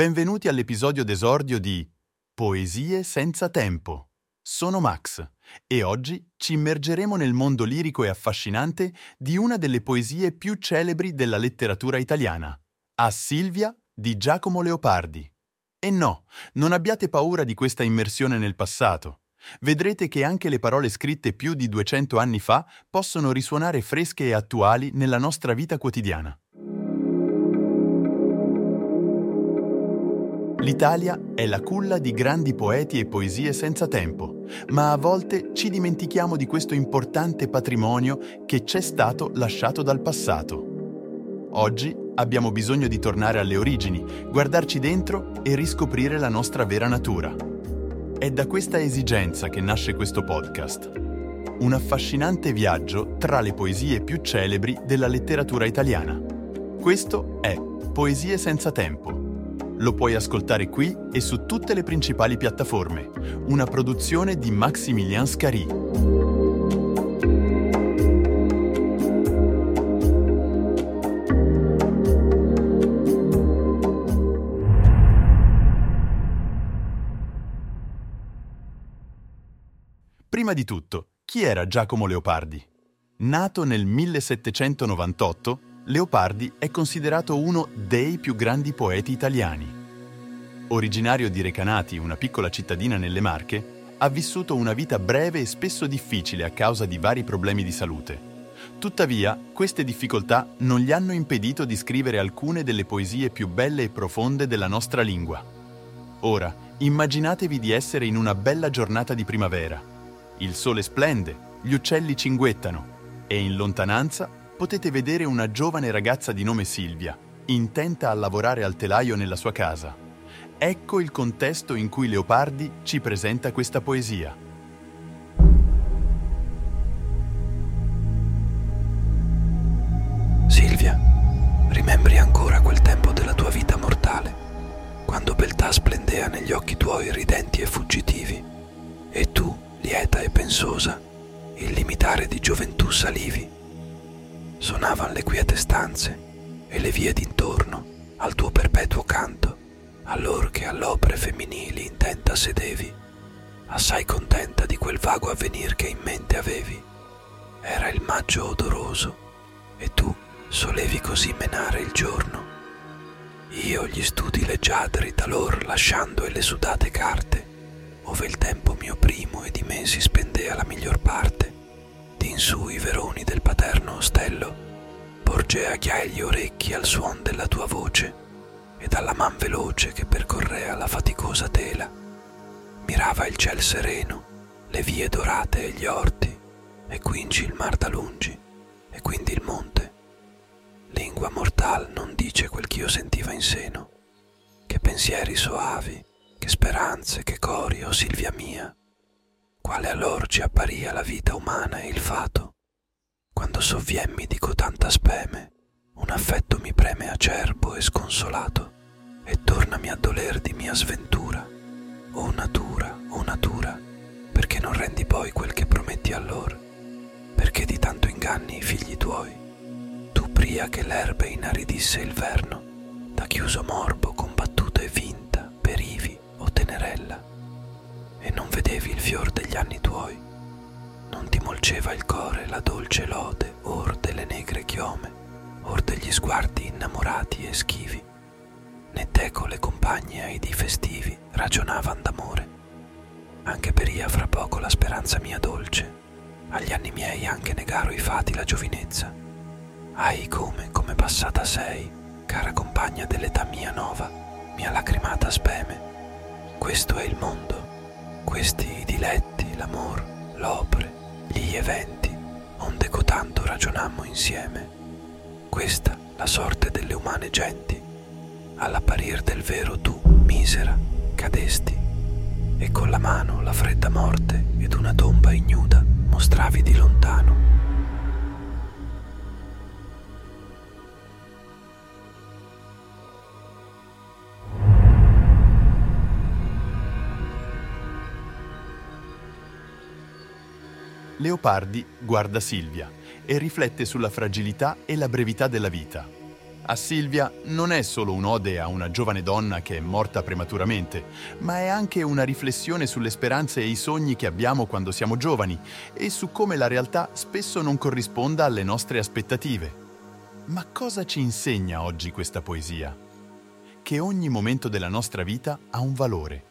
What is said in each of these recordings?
Benvenuti all'episodio d'esordio di Poesie senza tempo. Sono Max e oggi ci immergeremo nel mondo lirico e affascinante di una delle poesie più celebri della letteratura italiana, A Silvia di Giacomo Leopardi. E no, non abbiate paura di questa immersione nel passato. Vedrete che anche le parole scritte più di 200 anni fa possono risuonare fresche e attuali nella nostra vita quotidiana. L'Italia è la culla di grandi poeti e poesie senza tempo, ma a volte ci dimentichiamo di questo importante patrimonio che c'è stato lasciato dal passato. Oggi abbiamo bisogno di tornare alle origini, guardarci dentro e riscoprire la nostra vera natura. È da questa esigenza che nasce questo podcast. Un affascinante viaggio tra le poesie più celebri della letteratura italiana. Questo è Poesie senza tempo lo puoi ascoltare qui e su tutte le principali piattaforme. Una produzione di Maximilian Scari. Prima di tutto, chi era Giacomo Leopardi? Nato nel 1798, Leopardi è considerato uno dei più grandi poeti italiani. Originario di Recanati, una piccola cittadina nelle Marche, ha vissuto una vita breve e spesso difficile a causa di vari problemi di salute. Tuttavia, queste difficoltà non gli hanno impedito di scrivere alcune delle poesie più belle e profonde della nostra lingua. Ora, immaginatevi di essere in una bella giornata di primavera. Il sole splende, gli uccelli cinguettano e in lontananza potete vedere una giovane ragazza di nome Silvia, intenta a lavorare al telaio nella sua casa. Ecco il contesto in cui Leopardi ci presenta questa poesia. Silvia, rimembri ancora quel tempo della tua vita mortale, quando beltà splendea negli occhi tuoi ridenti e fuggitivi, e tu, lieta e pensosa, il limitare di gioventù salivi Suonavan le quiete stanze e le vie d'intorno al tuo perpetuo canto, allor che all'opere femminili intenta sedevi, assai contenta di quel vago avvenir che in mente avevi. Era il maggio odoroso e tu solevi così menare il giorno. Io gli studi leggiadri talor lasciando e le sudate carte, ove il tempo mio primo e di me si spendea la miglior parte su i veroni del paterno ostello, porgea chiai gli orecchi al suon della tua voce e dalla man veloce che percorrea la faticosa tela. Mirava il ciel sereno, le vie dorate e gli orti, e quinci il mar da lungi, e quindi il monte. Lingua mortal non dice quel ch'io sentiva in seno, che pensieri soavi, che speranze, che cori, o oh Silvia mia, quale allor ci apparia la vita umana e il fato. Quando sovviemmi di cotanta speme, un affetto mi preme acerbo e sconsolato, e tornami a doler di mia sventura. O natura, o natura, perché non rendi poi quel che prometti allor? Perché di tanto inganni i figli tuoi? Tu pria che l'erbe inaridisse il verno, da chiuso morbo combattuta e vinta per Ivi o Tenerella e non vedevi il fior degli anni tuoi. Non ti molceva il core la dolce lode or delle negre chiome, or degli sguardi innamorati e schivi. Né teco le compagne ai di festivi ragionavan d'amore. Anche peria fra poco la speranza mia dolce, agli anni miei anche negaro i fati la giovinezza. Ai come, come passata sei, cara compagna dell'età mia nova, mia lacrimata speme. Questo è il mondo questi diletti, l'amor, l'opre, gli eventi, onde cotanto ragionammo insieme. Questa la sorte delle umane genti. All'apparir del vero tu, misera, cadesti, e con la mano la fredda morte ed una tomba ignuda mostravi di lontano. Leopardi guarda Silvia e riflette sulla fragilità e la brevità della vita. A Silvia non è solo un'ode a una giovane donna che è morta prematuramente, ma è anche una riflessione sulle speranze e i sogni che abbiamo quando siamo giovani e su come la realtà spesso non corrisponda alle nostre aspettative. Ma cosa ci insegna oggi questa poesia? Che ogni momento della nostra vita ha un valore,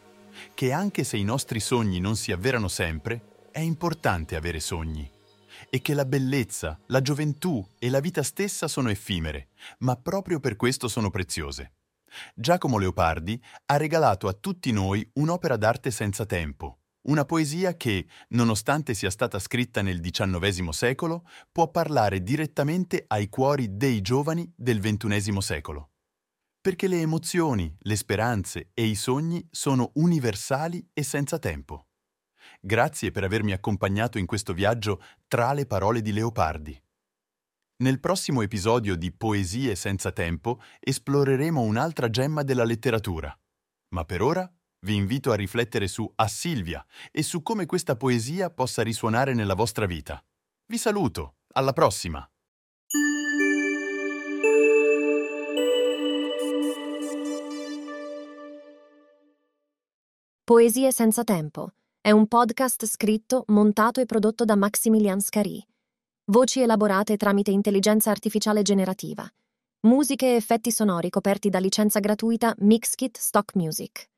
che anche se i nostri sogni non si avverano sempre, è importante avere sogni e che la bellezza, la gioventù e la vita stessa sono effimere, ma proprio per questo sono preziose. Giacomo Leopardi ha regalato a tutti noi un'opera d'arte senza tempo, una poesia che, nonostante sia stata scritta nel XIX secolo, può parlare direttamente ai cuori dei giovani del XXI secolo. Perché le emozioni, le speranze e i sogni sono universali e senza tempo. Grazie per avermi accompagnato in questo viaggio tra le parole di Leopardi. Nel prossimo episodio di Poesie senza tempo esploreremo un'altra gemma della letteratura. Ma per ora vi invito a riflettere su A Silvia e su come questa poesia possa risuonare nella vostra vita. Vi saluto, alla prossima! Poesie senza tempo è un podcast scritto, montato e prodotto da Maximilian Scari. Voci elaborate tramite intelligenza artificiale generativa. Musiche e effetti sonori coperti da licenza gratuita Mixkit Stock Music.